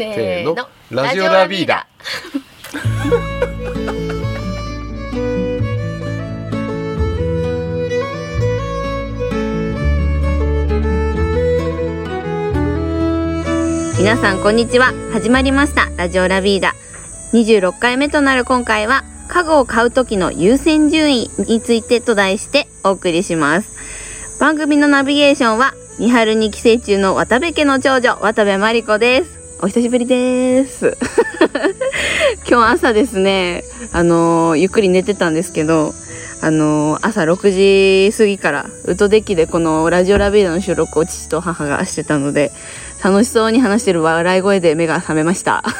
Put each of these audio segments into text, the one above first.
せーの。ラジオラビーダ。皆さんこんにちは。始まりました。ラジオラビーダ。26回目となる今回は家具を買う時の優先順位についてと題してお送りします。番組のナビゲーションは三春に帰省中の渡部家の長女渡部真理子ですお久しぶりです。今日朝ですねあのーゆっくり寝てたんですけどあのー朝6時過ぎからウッドデッキでこのラジオラビーダの収録を父と母がしてたので楽しそうに話してる笑い声で目が覚めました。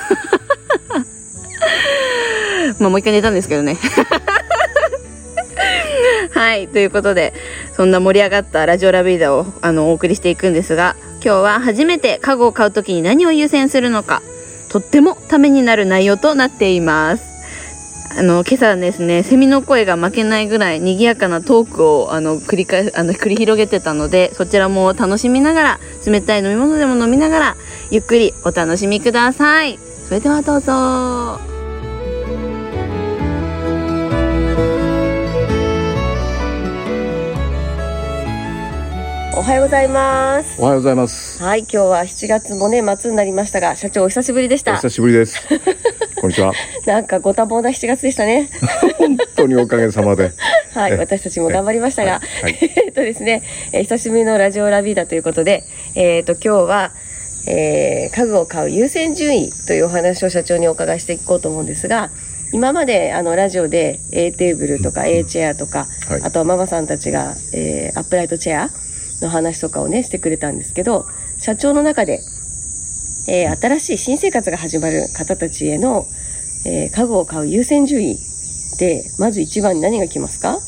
まあもう一回寝たんですけどね。はいということでそんな盛り上がったラジオラビーダをあのお送りしていくんですが今日は初めて家具を買う時に何を優先するのかとってもためになる内容となっています。あの今朝ですねセミの声が負けないぐらい賑やかなトークをあの繰り返あの繰り広げてたのでそちらも楽しみながら冷たい飲み物でも飲みながらゆっくりお楽しみください。それではどうぞ。おはようございます。おはようございます。はい今日は7月もね末になりましたが社長お久しぶりでしおた久しぶりです。こんにちは。なんかご多忙な7月でしたね。本当におかげさまで。はいえ私たちも頑張りましたが、はいはい。えっとですね、えー久しぶりのラジオラビーダということでえっ、と今日はえー家具を買う優先順位というお話を社長にお伺いしていこうと思うんですが今まであのラジオで A テーブルとか A チェアとか、はい。あとはママさんたちが、えーアップライトチェアの話とかをねしてくれたんですけど社長の中で、えー新しい新生活が始まる方たちへの、えー家具を買う優先順位でまず一番に何が来ますか？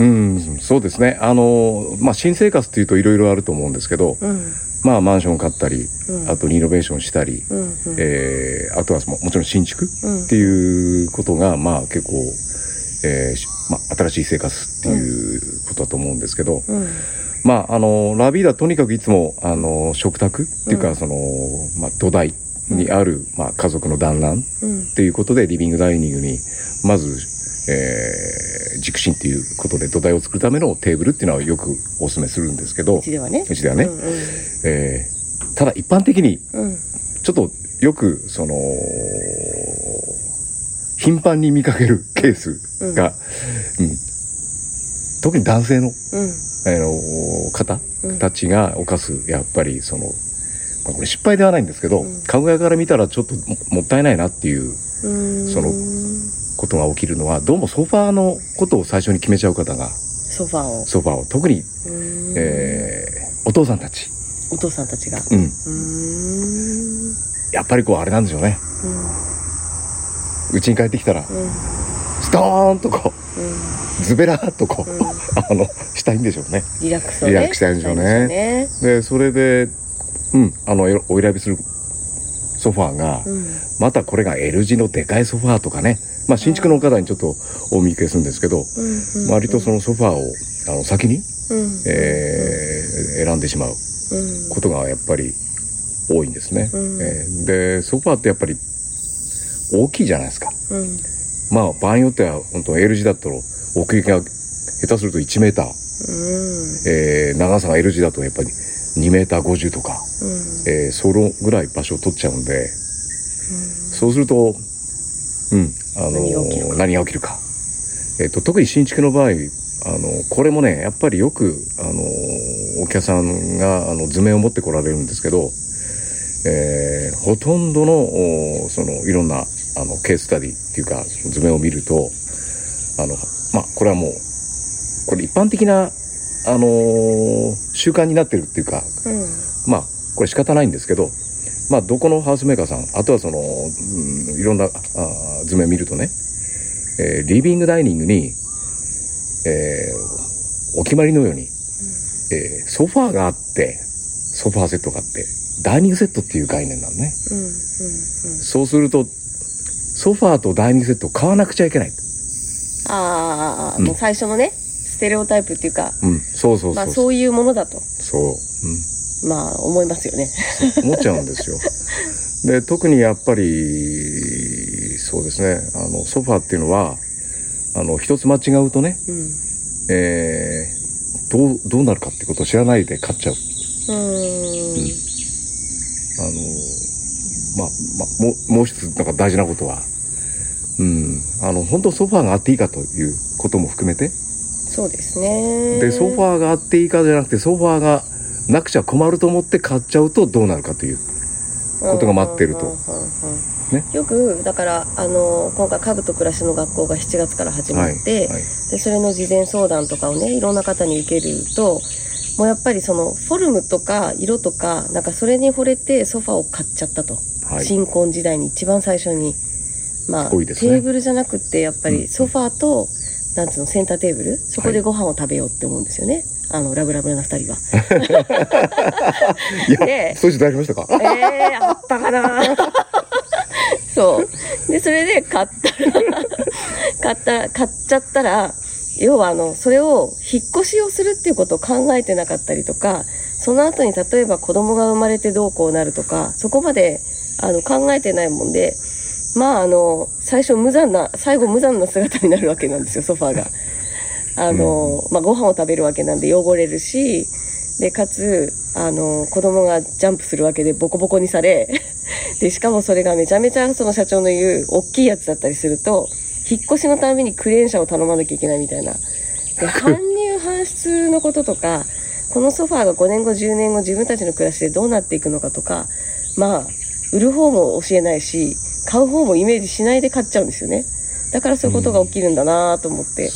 うんそうですね。あのまあ新生活っていうといろいろあると思うんですけどうん。まあマンション買ったりうん。あとリノベーションしたり、うんうん。えーあとはももちろん新築うんっていうことがまあ結構、えーしまあ、新しい生活っていうことだと思うんですけど、うん。まああのラビーダとにかくいつもあの食卓っていうか、うん。その、まあ、土台にある、まあ、家族の団らんっうん。ていうことでリビングダイニングにまず、えー、軸心っていうことで土台を作るためのテーブルっていうのはよくお勧めするんですけどうちではね。うちではね、うんえーただ一般的にうん。うんちょっとよくその頻繁に見かけるケースうん。が、うん特に男性のうん。あの方うん。たちが犯すやっぱりその、まあ、これ失敗ではないんですけど、うん。考えから見たらちょっとももったいないなっていううん。そのことが起きるのはどうもソファーのことを最初に決めちゃう方がソファーを。ソファーを。特に、うん。えーお父さんたち、お父さんたちが。うん、やっぱりこうあれなんでしょうね。うん。家に帰ってきたらうん。ストーンとこうんうズベラーっとこう、うん。あのしたいんでしょうね。リラックスをね。リラックスしたいんでしょうね。でそれで、うん、あのえお選びするソファーが、でまたこれが L 字のでかいソファーとかね、まあ、新築の方にちょっとお見受けするんですけど、うんうん。割とそのソファーをあの先に、うん。えー選んでしまううん。ことがやっぱり多いんですね。うん。えーでソファーってやっぱり大きいじゃないですか。うんまあ場合によっては本当 L 字だったら奥行きが下手すると1メーター、うん。えー長さが L 字だとやっぱり2メーター50とか、うん。えーそのぐらい場所を取っちゃうんで、そうすると、うん、あの何が起きるか。えっ、と、特に新築の場合、あの、これもね、やっぱりよく、あの、お客さんが、あの、図面を持ってこられるんですけど、えーほとんどの、おその、いろんな、あの、ケーススタディっていうか、図面を見ると、あの、まあ、これはもう、これ一般的な、あの習慣になってるっていうか、うん。まあこれ仕方ないんですけど、まあ、どこのハウスメーカーさんあとはその、うん、いろんなあー図面を見るとね、えーリビングダイニングに、えーお決まりのように、えーソファーがあってソファーセットがあってダイニングセットっていう概念なのね。うんうん。そうするとソファーとダイニングセットを買わなくちゃいけない、ああ、うんもう最初のねステレオタイプっていうかうん、そうそうそうまあそういうものだとそう、うん、まあ思いますよね。思っちゃうんですよ。で特にやっぱりそうですねあのソファーっていうのはあの一つ間違うとね、うん。えーどうどうなるかってことを知らないで買っちゃう。うーん。あのまあ、まあ、もうもう一つなんか大事なことは、うん、あの本当ソファーがあっていいかということも含めて。そうですね。でソファーがあっていいかじゃなくてソファーがなくちゃ困ると思って買っちゃうとどうなるかということが待ってると。ね。よくだからあの今回家具と暮らしの学校が7月から始まって、はいはい。でそれの事前相談とかをねいろんな方に受けるともうやっぱりそのフォルムとか色とかなんかそれに惚れてソファーを買っちゃったと、はい。新婚時代に一番最初に。まあ、ね。テーブルじゃなくってやっぱうんりソファーと、なんつうのセンターテーブルそこでご飯を食べようって思うんですよね、あのラブラブな二人は。でそういう時代ありましたか？えー、あったかな。そう。で、それで買ったら、買った、買っちゃったら、要はあの、それを引っ越しをするっていうことを考えてなかったりとか、その後に例えば子供が生まれてどうこうなるとか、そこまであの考えてないもんで、まああの、最初無残な、最後無残な姿になるわけなんですよ、ソファーが。あの、まあご飯を食べるわけなんで汚れるし、で、かつ、あの、子供がジャンプするわけでボコボコにされ、で、しかもそれがめちゃめちゃその社長の言う大きいやつだったりすると、引っ越しのためにクレーン車を頼まなきゃいけないみたいな。で、搬入搬出のこととか、このソファーが5年後、10年後自分たちの暮らしでどうなっていくのかとか、まあ、売る方も教えないし、買う方もイメージしないで買っちゃうんですよね。だからそういうことが起きるんだなと思って。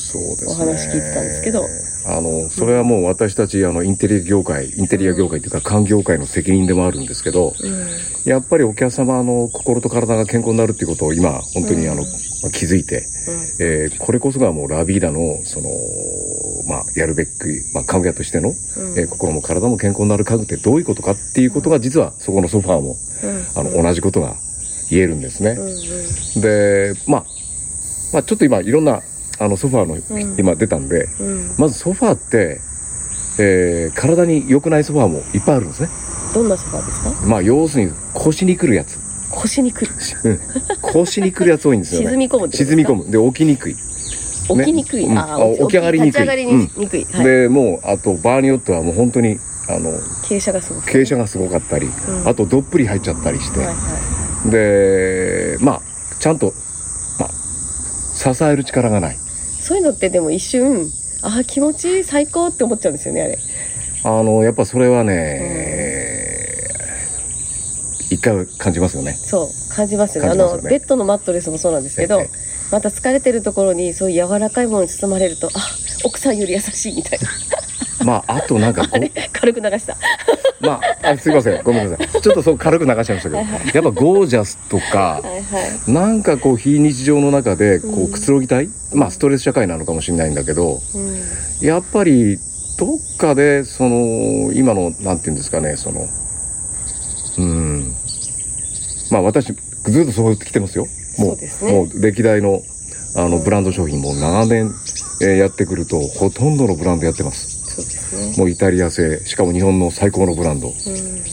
お話聞いてたんですけどあのそれはもう私たちあのインテリア業界インテリア業界というか環業界の責任でもあるんですけどうん。やっぱりお客様の心と体が健康になるっていうことを今本当にあの、気づいて、えーこれこそがもうラビーダのそのまあやるべき、まあ、家具屋としての、うん。えー心も体も健康になる家具ってどういうことかっていうことが実はそこのソファーもあのうん同じことが言えるんですね。で、まあ、まあちょっと今いろんなあのソファーの、うん今出たんでうん。まずソファーって、えー体に良くないソファーもいっぱいあるんですね。どんなソファーですか？まあ要するに腰にくるやつ。腰にくる。うん腰にくるやつ多いんですよね。沈み込む沈み込む。で、起きにくい。起きにくい。うんああ起き上がりにくい立ち上がりににくい。はい。で、もう、あと場合によってはもう本当に、あの、傾斜がすごく。傾斜がすごかったり、うんあとどっぷり入っちゃったりして、はいはい。で、まあ、ちゃんと、まあ、支える力がない。そういうのってでも一瞬、ああ、気持ちいい、最高って思っちゃうんですよね、あれ。あの、やっぱそれはね、一回は感じますよね。そう、感じますよね。あの、ベッドのマットレスもそうなんですけどええ、また疲れてるところにそういう柔らかいものに包まれると、あ、奥さんより優しいみたいな。まあ、あとなんか 軽く流した。う、まああ、すいません。ごめんなさい。ちょっとそう軽く流しちゃいましたけど、はいはやっぱゴージャスとか、はいはい。なんかこう非日常の中でこうんうくつろぎたい、まあストレス社会なのかもしれないんだけどうん。やっぱりどっかでその今のなんていうんですかねそのうんまあ私ずっとそうやってきてますよもそうねもう歴代のあのうんブランド商品も長年、えーやってくるとほとんどのブランドやってます。もうイタリア製しかも日本の最高のブランド。うん。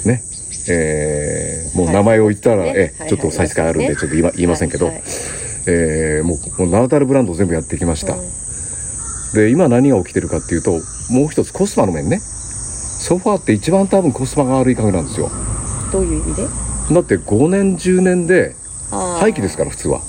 ね。えーもうはい名前を言ったら、ねえはい。ちょっと差し支えあるんで、はい。ちょっと言いま言いませんけど、はえーもう名だたるブランドを全部やってきました、うん。で今何が起きてるかっていうともう一つコスパの面ね。ソファーって一番多分コスパが悪い家具なんですよ。どういう意味で？だって5年10年で廃棄ですから普通は、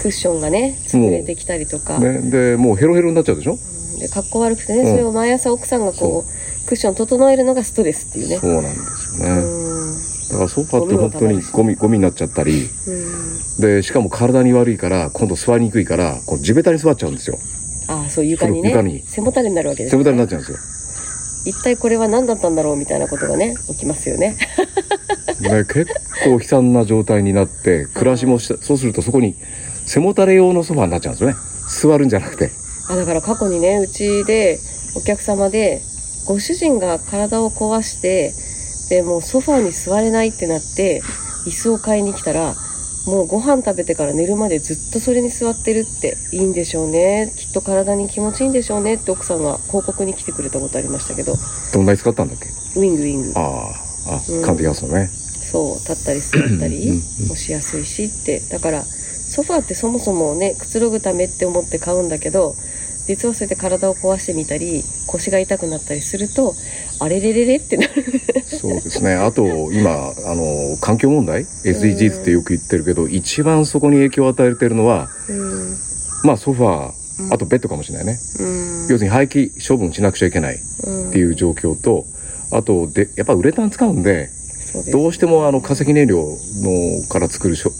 クッションがね、潰れてきたりとか。ね、でもうヘロヘロになっちゃうでしょ？で、格好悪くてね、うんそれを毎朝奥さんがこう、クッション整えるのがストレスっていうね。そうなんですようね、ん。だからソファーって本当にゴミゴミになっちゃったりうん。でしかも体に悪いから今度座りにくいからこう地べたに座っちゃうんですよああ、そう床にね。床に背もたれになるわけです、背ね。もたれになっちゃうんですよ一体これは何だったんだろうみたいなことがね、起きますよね。ね、結構悲惨な状態になって暮らしもしそうするとそこに背もたれ用のソファーになっちゃうんですよね座るんじゃなくてあ、だから過去にね、うちでお客様で、ご主人が体を壊して、で、もうソファーに座れないってなって、椅子を買いに来たら、もうご飯食べてから寝るまでずっとそれに座ってるっていいんでしょうね。きっと体に気持ちいいんでしょうね。って奥さんが報告に来てくれたことありましたけど、どんなに使ったんだっけ？ウィングウィング。ああ、うん。カンティガスのね。そう立ったり座ったりもしやすいしって。だからソファーってそもそもねくつろぐためって思って買うんだけど実はそうやって体を壊してみたり腰が痛くなったりするとあれれれれってなる。そうですね。あと今あの環境問題？SDGs ってよく言ってるけど一番そこに影響を与えてるのはうん。まあソファうん。ーあとベッドかもしれないね、うん。要するに廃棄処分しなくちゃいけないっていう状況とあとでやっぱウレタン使うんでどうしてもあの化石燃料のから作るしょ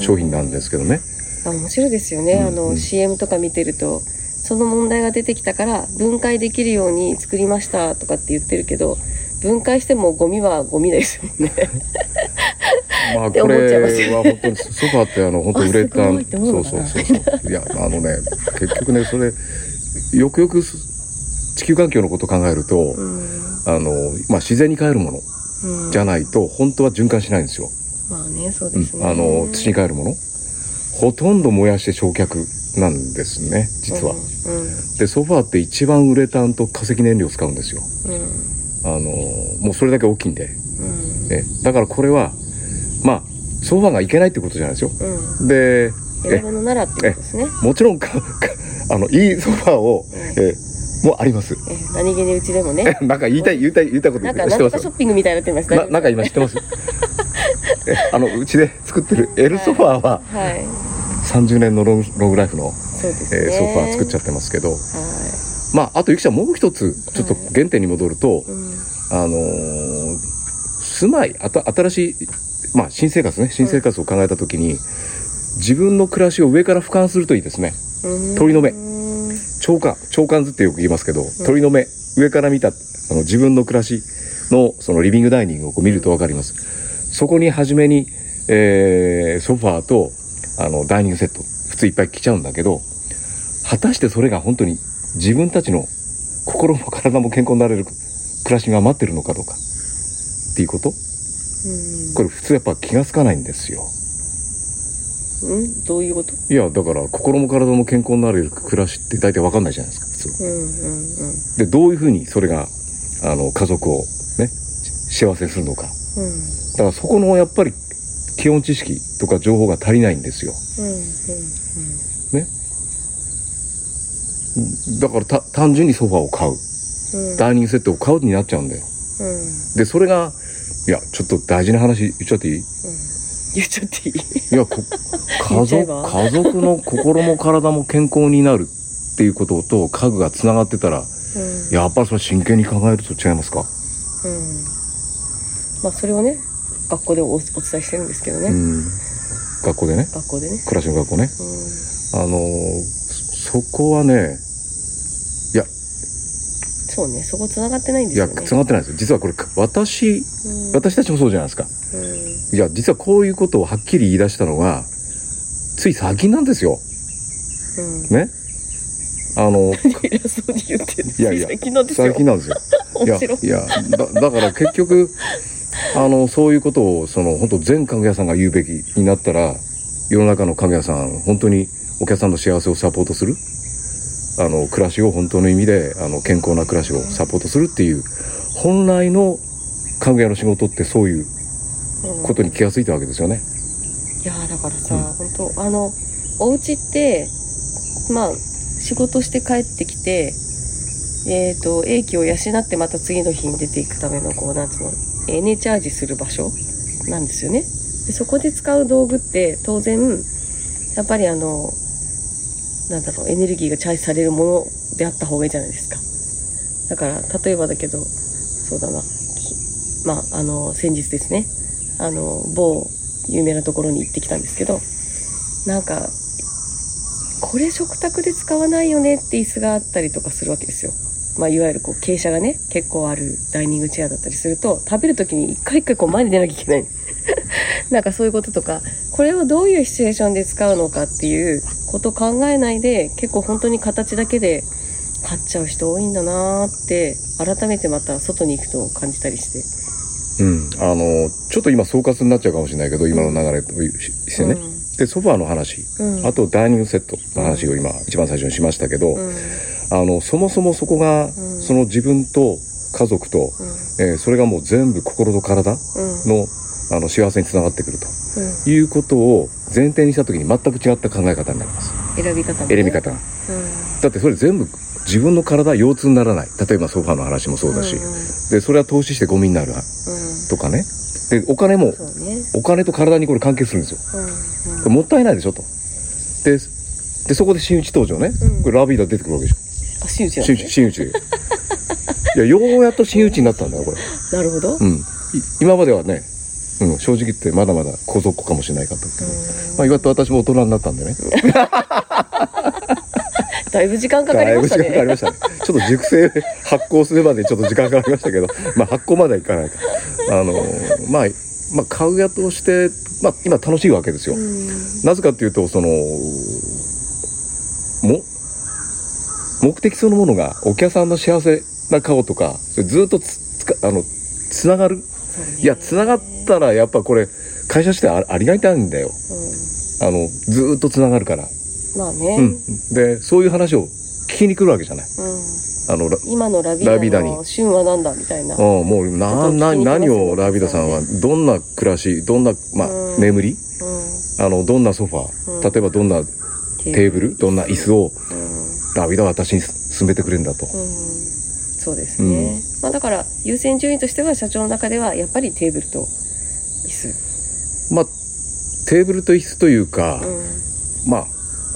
商品なんですけどね、あ面白いですよね、うんあのうん CM とか見てるとその問題が出てきたから分解できるように作りましたとかって言ってるけど分解してもゴミはゴミですもんね。まあ これは本当にソファーってあの本当ウレタンそうそうそうそう。いやあのね結局ねそれよくよく地球環境のことを考えると、うん、あのまあ、自然に帰るものうん、じゃないと本当は循環しないんですよ、まあねそううですね、ん、あの土に帰るもの？ほとんど燃やして焼却なんですね実は、うんでソファーって一番ウレタンと化石燃料を使うんですよ。うん。あのもうそれだけ大きいんで、うん。ね、だからこれはまあソファーがいけないってことじゃないですよ。うん。で選ぶのならってことですね。もちろんかかあのいいソファーを、えもうあります。え何気にうちでもね。なんか言いたい言いたい言いたいことな言んかなんとかシって知ってますよ。ョッピングみたいになってます。ななんか今知ってます？えあのうちで作ってる L ソファーははい。30年のロングロングライフの、ね、えーソファー作っちゃってますけど。はい。まああとゆきちゃんもう一つちょっと原点に戻ると、うん。あのー住まいあた新しい、まあ、新生活ね新生活を考えた時に、自分の暮らしを上から俯瞰するといいですね。うん。鳥の目。うん長官長官図ってよく言いますけど、鳥の目上から見たあの自分の暮らしのそのリビングダイニングをこう見ると分かります、そこに初めに、えーソファーとあのダイニングセット普通いっぱい来ちゃうんだけど果たしてそれが本当に自分たちの心も体も健康になれる暮らしが待ってるのかどうかっていうこと？うん。これ普通やっぱ気がつかないんですよ。うん？どういうこと？いやだから心も体も健康になれる暮らしって大体分かんないじゃないですか普通うんうんうん。でどういうふうにそれがあの家族をね幸せにするのか。うんだからそこのやっぱり基本知識とか情報が足りないんですよ。うんうんだからた単純にソファーを買う。うん。ダイニングセットを買うになっちゃうんだよ。うん。でそれがいやちょっと大事な話言っちゃっていい？言っちゃっていい？いや 家族家族の心も体も健康になるっていうことと家具がつながってたらうん。やっぱりそれ真剣に考えると違いますか、うん。まあそれをね学校でおお伝えしてるんですけどね、うん、学校でね。学校でね、暮らしの学校ね。うん、あのーそこはねそうねそこ繋がってないんでいやすよね。つながってないですよ。実はこれ私うん。私たちもそうじゃないですか。うん。いや実はこういうことをはっきり言い出したのがつい最近なんですよ。うん。ね。あの 偉そうに言ってる。いやいや最近なんですよ。い。やだから結局あのそういうことをその本当全家具屋さんが言うべきになったら世の中の家具屋さん本当にお客さんの幸せをサポートするあの暮らしを本当の意味であの健康な暮らしをサポートするっていう本来の家具屋の仕事ってそういううんことに気がついたわけですよね。いやーだからさ、うん本当あのお家ってまあ仕事して帰ってきてえっ、と英気を養ってまた次の日に出ていくためのこうなんつうのエネチャージする場所なんですよねでそこで使う道具って当然やっぱりあのなんだろうエネルギーがチャージされるものであった方がいいじゃないですかだから例えばだけどそうだなまああの先日ですねあの某有名なところに行ってきたんですけどなんかこれ食卓で使わないよねって椅子があったりとかするわけですよ。まあ、いわゆるこう傾斜がね結構あるダイニングチェアだったりすると食べる時に一回一回こう前に出なきゃいけない。なんかそういうこととかこれをどういうシチュエーションで使うのかっていうことを考えないで結構本当に形だけで買っちゃう人多いんだなーって改めてまた外に行くと感じたりして。うん、あのちょっと今総括になっちゃうかもしれないけど今の流れとしてね、でソファーの話。うん、あとダイニングセットの話を今一番最初にしましたけど、うんあのそもそもそこが、うん。その自分と家族と、えーそれがもう全部心と体うん。のあの幸せにつながってくると。うん。いうことを前提にした時に全く違った考え方になります。選び方もね。選び方だってそれ全部自分の体腰痛にならない。例えばソファーの話もそうだし、うんうん。でそれは投資してゴミになるうん。とかね。でお金もね。お金と体にこれ関係するんですよ。うんこれもったいないでしょと。ででそこで真打ち登場ね、うん。これラビーダ出てくるわけでしょあ真打ちなん真打ちですね真打ち。いやようやっと真打ちになったんだよこれ。なるほど。うん。い今まではね、うん、正直言ってまだまだ小僧っ子かもしれないかったけど、まあ、意外と私も大人になったんでね。だいぶ時間かかりましただいぶ時間かかりねましたね。ちょっと熟成発酵するまでにちょっと時間かかりましたけど。まあ発酵まではいかないか。あのまあまあ買う屋として、まあ、今楽しいわけですよ、うん。なぜかっていうとそのも目的そのものがお客さんの幸せな顔とかずっとつつかあのつながる？いやつながったらやっぱこれ会社としてあありがたいんだよ。うん。あのずーっとつながるから、まあね。うん、でそういう話を聞きに来るわけじゃない。うん。あのラ今のラビダに。旬は何だみたいな。うん、もうなな何をラビダさんはどんな暮らしどんな、まあうん。眠り？うん。あのどんなソファうん。ー例えばどんなテーブル。どんな椅子を？うんラビダは私に勧めてくれるんだと、うん。そうですね、まあだから優先順位としては社長の中ではやっぱりテーブルと椅子。まあテーブルと椅子というか、うん。まあ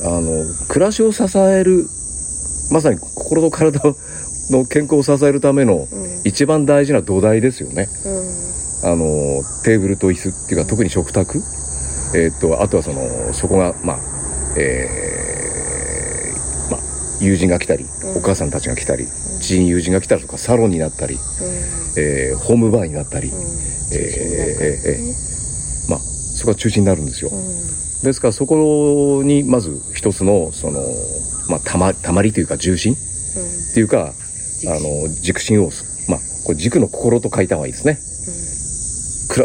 あの暮らしを支えるまさに心と体の健康を支えるためのうん。一番大事な土台ですよね。うん。あのテーブルと椅子っていうか特に食卓。えーっとあとはそのそこがまあえーまあ友人が来たり、うん。お母さんたちが来たり知人友人が来たりとかサロンになったり、えーホームバーになったり、えーえーえまあそこが中心になるんですよ、うん。ですからそこにまず一つのその、まあ、たまたまりというか重心っていうかあの軸心をまあこれ軸の心と書いた方がいいですね。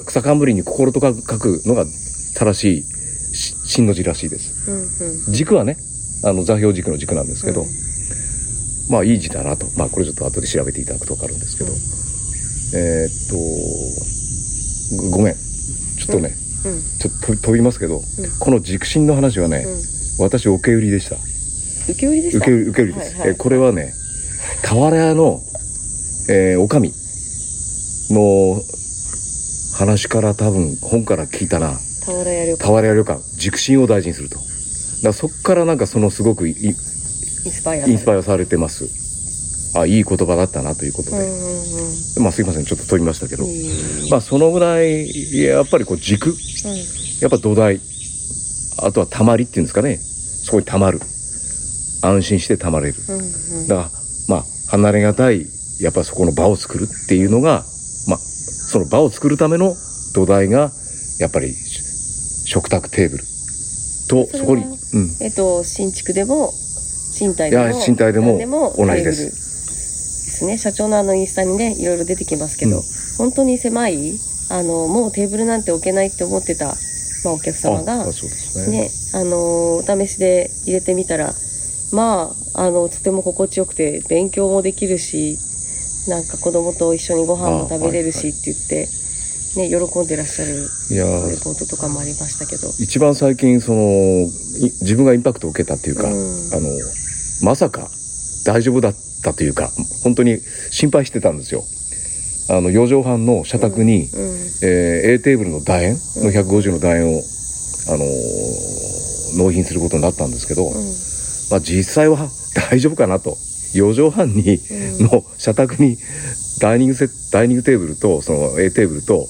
草冠に心と書くのが正しいし真の字らしいです。軸はねあの座標軸の軸なんですけど、うんまあいい字だなと。まあこれちょっと後で調べていただくと分かるんですけど、うんえーっとごごめん。ちょっとね、うん。ちょっと飛びますけど、うん。この軸心の話はね、うん。私受け売りでした。受け売りでした？受け売り受け売り。です、はいはい。えこれはね俵屋の、えー、おかみの話から多分本から聞いたな。俵屋旅館。軸心を大事にするとだそっからなんかそのすごくインスパイアインスパイアアされてます。あいい言葉だったなということで、うんうんうん。まあすいませんちょっと飛びましたけど、まあそのぐらいやっぱりこう軸。やっぱ土台。あとはたまりっていうんですかね。そこにたまる。安心してたまれる。うんうん。だからまあ離れがたいやっぱそこの場を作るっていうのがまあその場を作るための土台がやっぱり食卓テーブルとそこに、うん、えっと新築でも賃貸でも賃貸でも同じです。ですね。社長のあのインスタにねいろいろ出てきますけど、うん。本当に狭いあのもうテーブルなんて置けないって思ってた、まあ、お客様がね。ねあのお試しで入れてみたらまああのとても心地よくて勉強もできるしなんか子供と一緒にご飯も食べれるしあって言って、ね、喜んでらっしゃるいやー。レポートとかもありましたけど。一番最近そのい自分がインパクトを受けたっていうか、うん。あのまさか大丈夫だったというか本当に心配してたんですよ。あの4畳半の社宅に、うん。えー A テーブルの楕円の150の楕円を、あのー納品することになったんですけど、うん。まあ、実際は大丈夫かなと。4畳半に、うん。の社宅にダイニングセダイニングテーブルとその A テーブルと、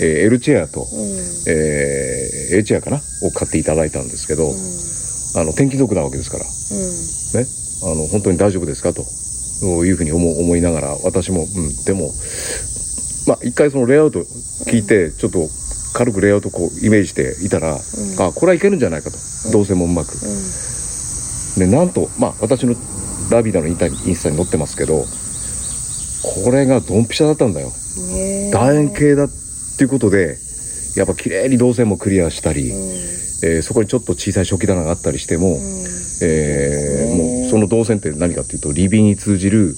えー L チェアと、うん。えー A チェアかな？を買っていただいたんですけど、あの転勤族なわけですから。ね？あの本当に大丈夫ですか？というふうに思う思いながら私も、うん、でもまあ一回そのレイアウト聞いてちょっと軽くレイアウトこうイメージしていたら、あこれはいけるんじゃないかと。動線もうまく。でなんとまあ私のラビダのインタインスタに載ってますけどこれがドンピシャだったんだよ。楕円形だっていうことでやっぱ綺麗に動線もクリアしたり、えーそこにちょっと小さい食器棚があったりしても、えーもうその動線って何かっていうとリビに通じる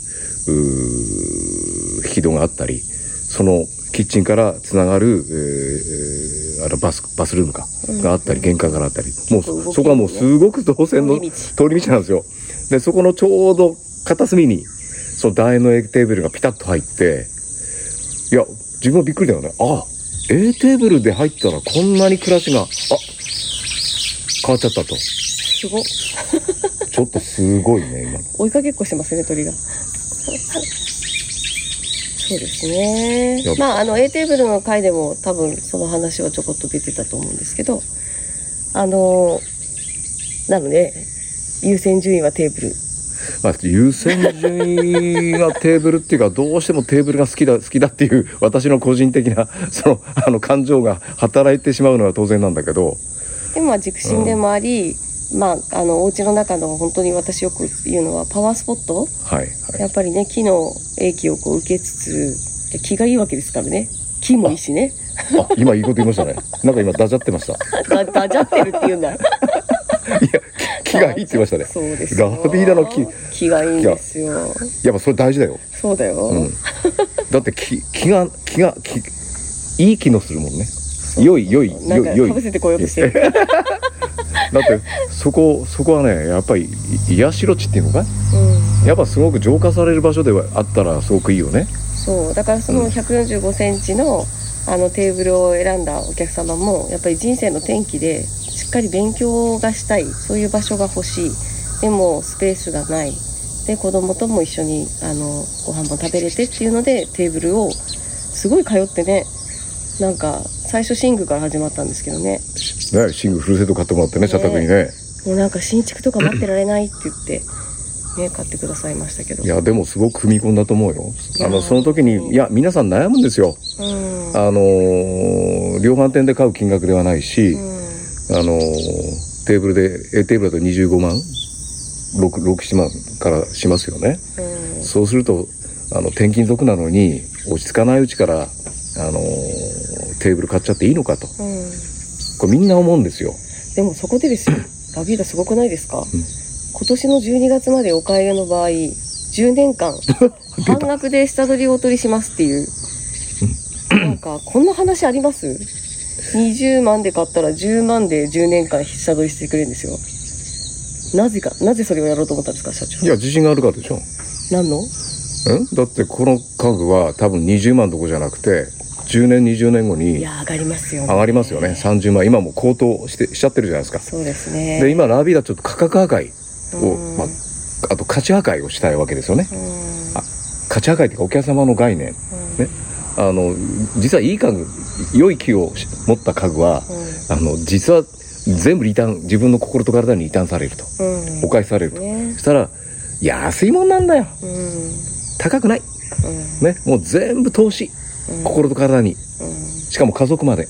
引き戸があったりそのキッチンからつながる、えー、あのバスバスルームか、があったり玄関からあったり。もうそこはもうすごく動線の通り道なんですよ。でそこのちょうど片隅にその楕円のテーブルがピタッと入っていや自分はびっくりだよね。あ A テーブルで入ったらこんなに暮らしがあ変わっちゃったと。すご。っ ちょっとすごいね今。追いかけっこしてますね鳥が。そうですね。まああの A テーブルの回でも多分その話はちょこっと出てたと思うんですけど。あのなので優先順位はテーブルまあ、優先順位がテーブルっていうかどうしてもテーブルが好きだ好きだっていう私の個人的なそのあの感情が働いてしまうのは当然なんだけど。でもまあ軸心でもあり、まああのお家の中の本当に私よく言うのはパワースポット。はいはい。やっぱりね木の影響をこう受けつつで気がいいわけですからね。木もいいしね。あ今いいこと言いましたね。なんか今ダジャってました。ダジャってるっていうんだ。や気がいいって言いましたね。そうですよ。ラビーダの木気がいいんですよ。やっぱそれ大事だよ、そうだよ、うん、だって気気が気が気いい気のするもんね。良い良い良い良い。かぶせてこようとしてる。だってそこそこはねやっぱりい癒しろ地っていうのかうん。やっぱすごく浄化される場所ではあったらすごくいいよね。そう。だからその1 4 5センチのあのテーブルを選んだお客様もやっぱり人生の転機でしっかり勉強がしたい。そういう場所が欲しい。でもスペースがない。で子供とも一緒にあのご飯も食べれてっていうのでテーブルをすごい通ってね。なんか最初寝具から始まったんですけどね。ね寝具フルセット買ってもらってね社宅にね。もうなんか新築とか待ってられないって言って、ね、買ってくださいましたけど。いやでもすごく踏み込んだと思うよ。あのその時にいや皆さん悩むんですよ。うん。あのー量販店で買う金額ではないし、うんあのーテーブルで A テーブルだと25万。67万からしますよね。うん。そうするとあの転勤族なのに落ち着かないうちから、あのーテーブル買っちゃっていいのかと。うん。これみんな思うんですよ。でもそこでですよ。ラビーダすごくないですか、ん。今年の12月までお買い上げの場合10年間 半額で下取りをお取りしますっていう。なんかこんな話あります？20万で買ったら10万で10年間下取りしてくれるんですよ。なぜかなぜそれをやろうと思ったんですか社長。いや自信があるからでしょ。何の？ん？だってこの家具は多分20万どころじゃなくて10年20年後いにや上がりますよ。ね上がりますよね。30万。今もう高騰してしちゃってるじゃないですか。そうですね。で今ラビーダちょっと価格破壊を、うん。まあ、あと価値破壊をしたいわけですよね。うん。あ価値破壊っていうかお客様の概念。うん。ねあの実はいい家具良い木をし持った家具はあの実は全部リターン自分の心と体にリターンされると。うん。お返しされると、ね。そしたら安いもんなんだよ。うん。うん高くない。ね。もう全部投資。うん。心と体に。うん。しかも家族まで。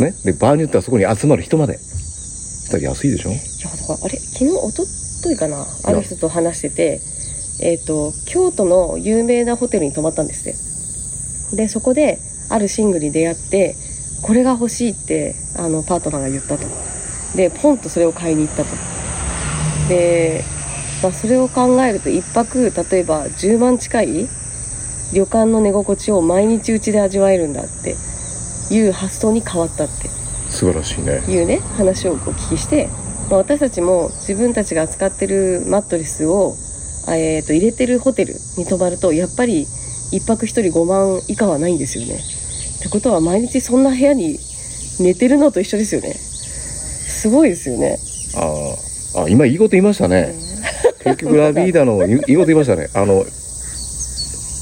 うん。ね。で場合によってはそこに集まる人まで。そしたら安いでしょ？いやだからあれ昨日おとといかな。ある人と話しててえっ、と京都の有名なホテルに泊まったんですってでそこである寝具に出会ってこれが欲しいってあのパートナーが言ったと。でポンとそれを買いに行ったと。で、まあ、それを考えると一泊例えば10万近い旅館の寝心地を毎日うちで味わえるんだっていう発想に変わったって。素晴らしいね。いうね話をお聞きして、まあ、私たちも自分たちが扱ってるマットレスを、あえー、と入れてるホテルに泊まるとやっぱり1泊1人5万以下はないんですよね。ってことは毎日そんな部屋に寝てるのと一緒ですよね。すごいですよね。あーあ今いいこと言いましたね結局ラビーダのい いいこと言いましたねあの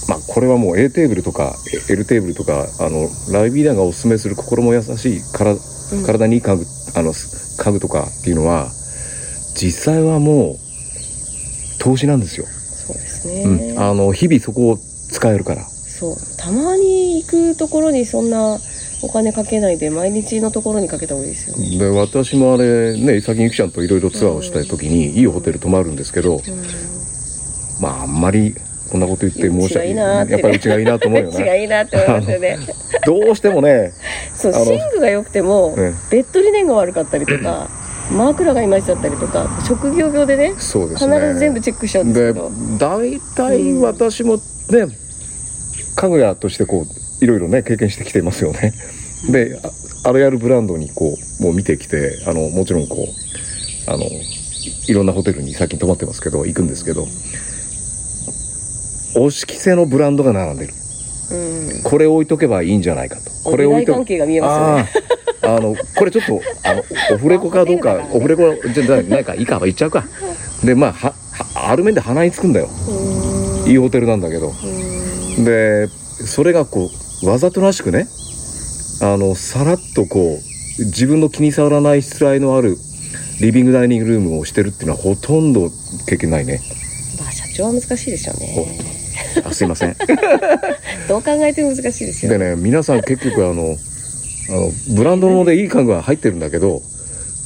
まあこれはもう A テーブルとか L テーブルとかあのラビーダがおすすめする心も優しいからうん体にいい家具あのす家具とかっていうのは実際はもう投資なんですよ、そうですね。うん、あの日々そこを使えるから。そう。たまに行くところにそんなお金かけないで毎日のところにかけた方がいいですよね。で私もあれね先にゆきちゃんといろいろツアーをした時にいいホテル泊まるんですけどうん。まああんまりこんなこと言って申し訳いなーって。やっぱりうちがいいなと思うよね。いいなって思いますよね。どうしてもねそう寝具が良くても、うんベッドリネンが悪かったりとか 枕がいまいちだったりとか職業病でねそうです必ねず全部チェックしちゃうんですでけど、大体私もね家具屋としてこういろいろね経験してきてますよね。でああれやるブランドにこうもう見てきてあのもちろんこうあのいろんなホテルに最近泊まってますけど行くんですけど押し着せのブランドが並んでる。うん。これ置いとけばいいんじゃないかと。これ置いとお利関係が見えますよね。あのこれちょっとあのオフレコかどうかオフレコじゃないかいいか言っちゃうか。でまあははある面で鼻につくんだよ。うんいいホテルなんだけど。うん。でそれがこうわざとらしくねあのさらっとこう自分の気に障らないしつらいのあるリビングダイニングルームをしてるっていうのはほとんど経験ないね。まあ社長は難しいですよね。あすいません。どう考えても難しいですよ。でね皆さん結局あのあのブランド物でいい家具が入ってるんだけど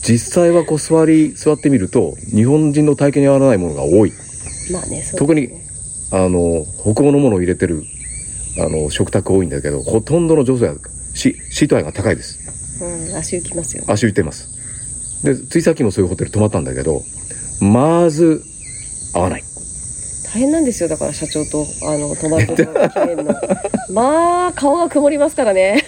実際はこう座り座ってみると日本人の体型に合わないものが多い。まあねね。特にあの北欧のものを入れてるあの食卓多いんだけどほとんどの女性はシシート愛が高いです。うん足浮きますよね。足浮いてます。でついさっきもそういうホテル泊まったんだけどまず合わない。大変なんですよだから社長とあの泊まるところ決めるの。まあ顔が曇りますからね。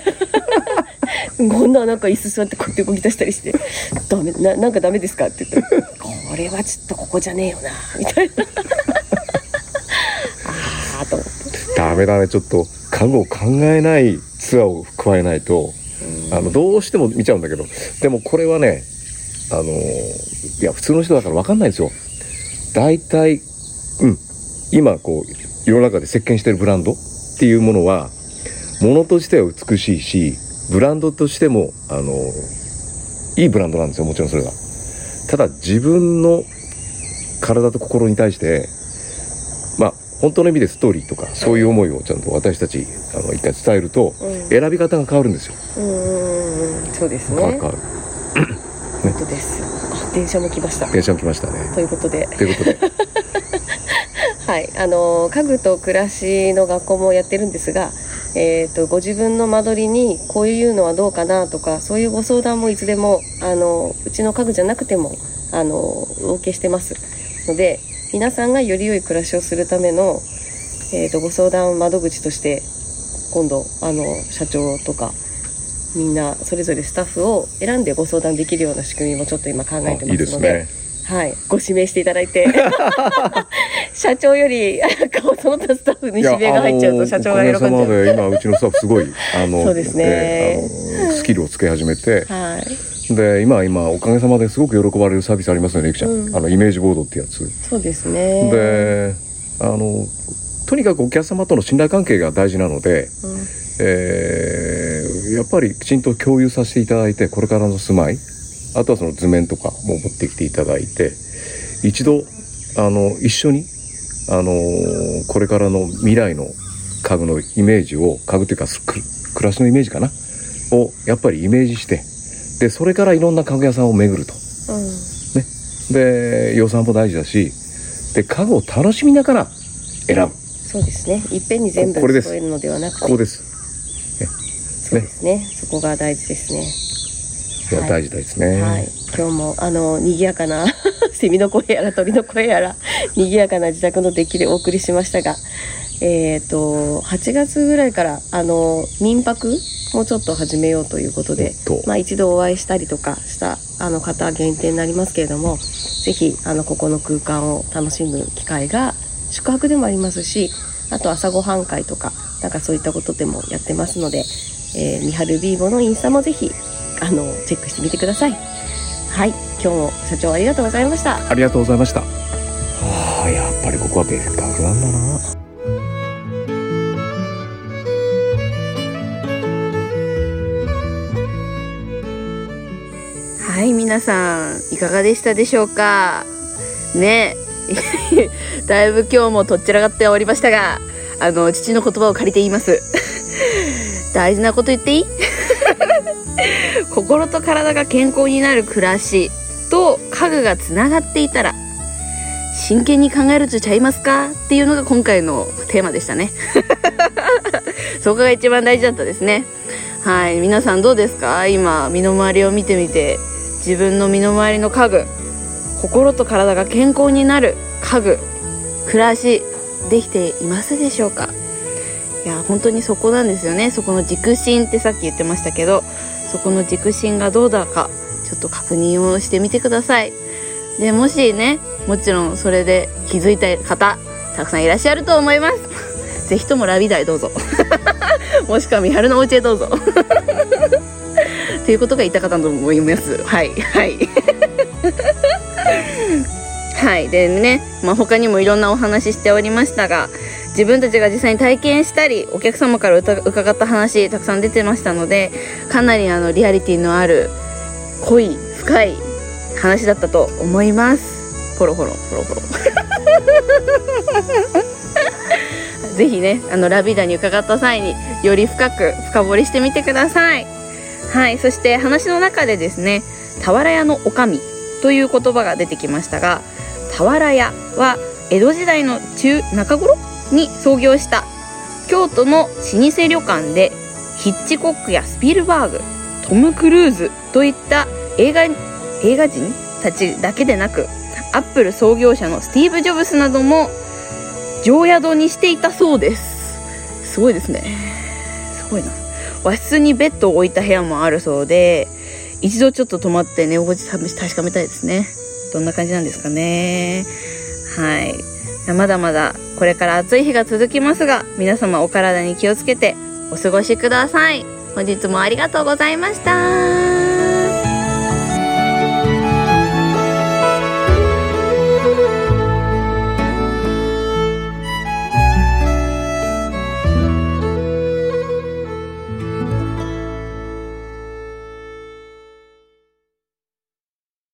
こんななんか椅子座ってこうやって動き出したりして「ダメななんかダメですか?」って言って「これはちょっとここじゃねえよな」みたいなああと思ってダメだねちょっと家具を考えないツアーを加えないとあのどうしても見ちゃうんだけどでもこれはねあのいや普通の人だから分かんないんですよ。大体うん。今こう世の中で席巻してるブランドっていうものはものとしては美しいしブランドとしてもあのいいブランドなんですよもちろんそれが。ただ自分の体と心に対してまあ本当の意味でストーリーとかそういう思いをちゃんと私たちあの一回伝えるとうん。選び方が変わるんですよ。うん。そうですね。変わる変わる。本当ですあ電車も来ました。電車も来ましたね。ということで。ということで。はい、あの家具と暮らしの学校もやってるんですが、えー、とご自分の間取りにこういうのはどうかなとかそういうご相談もいつでもあのうちの家具じゃなくてもあのお受けしてますので皆さんがより良い暮らしをするための、えー、とご相談窓口として今度あの社長とかみんなそれぞれスタッフを選んでご相談できるような仕組みもちょっと今考えていいですますので。ねはい、ご指名していただいて 社長より顔その他スタッフに指名が入っちゃうと社長が喜んじゃう。で今うちのスタッフすごいあのそうですねあのスキルをつけ始めてはい、で今今おかげさまですごく喜ばれるサービスありますよねゆきちゃん、うん。あのイメージボードってやつ。そうですね。であのとにかくお客様との信頼関係が大事なので、うん。えーやっぱりきちんと共有させていただいてこれからの住まいあとはその図面とかも持ってきていただいて一度あの一緒にあのこれからの未来の家具のイメージを家具というか暮らしのイメージかな？をやっぱりイメージしてでそれからいろんな家具屋さんを巡ると。うん。で予算も大事だしで家具を楽しみながら選ぶ。そうですね。いっぺんに全部これです。揃えるのではなくて、ここです。そうですね。そこが大事ですね。はいい。や大事ですね、はい、今日もあの賑やかな セミの声やら鳥の声やら賑やかな自宅のデッキでお送りしましたが、えっ、と8月ぐらいからあの民泊もちょっと始めようということで、まあ一度お会いしたりとかしたあの方限定になりますけれども、ぜひあのここの空間を楽しむ機会が宿泊でもありますし、あと朝ごはん会とかなんかそういったことでもやってますので、えー、みはるビーボのインスタもぜひあのチェックしてみてください。はい、今日も社長ありがとうございました。ありがとうございました。はあ、やっぱりここは別格なんだな。はい、皆さん、いかがでしたでしょうか？ね だいぶ今日もとっちらがっておりましたが、あの、父の言葉を借りて言います。大事なこと言っていい？心と体が健康になる暮らしと家具がつながっていたら、真剣に考えるとちゃいますか？っていうのが今回のテーマでしたね。そこが一番大事だったですね。はい、皆さんどうですか？今、身の回りを見てみて、自分の身の回りの家具心と体が健康になる家具暮らしできていますでしょうか？いや本当にそこなんですよね。そこの軸心ってさっき言ってましたけどそこの軸心がどうだかちょっと確認をしてみてください。でもしねもちろんそれで気づいた方たくさんいらっしゃると思います。ぜひともラビダへどうぞ。もしくは三春のお家へどうぞ。っていうことが言いたかったと思います。はいはい。はい。でね、まあ、他にもいろんなお話ししておりましたが自分たちが実際に体験したりお客様から伺った話たくさん出てましたのでかなりあのリアリティのある濃い深い話だったと思います。ポロポロポロポロ。ぜひねあのラビダに伺った際により深く深掘りしてみてください。はいそして話の中でですね俵屋の女将という言葉が出てきましたが俵屋は江戸時代の中中頃に創業した京都の老舗旅館でヒッチコックやスピルバーグトム・クルーズといった映画映画人たちだけでなくアップル創業者のスティーブ・ジョブスなども常宿にしていたそうです。すごいですね。すごいな。和室にベッドを置いた部屋もあるそうで一度ちょっと泊まって寝心地確かめたいですね。どんな感じなんですかね。はい。まだまだこれから暑い日が続きますが皆様お体に気をつけてお過ごしください。本日もありがとうございました。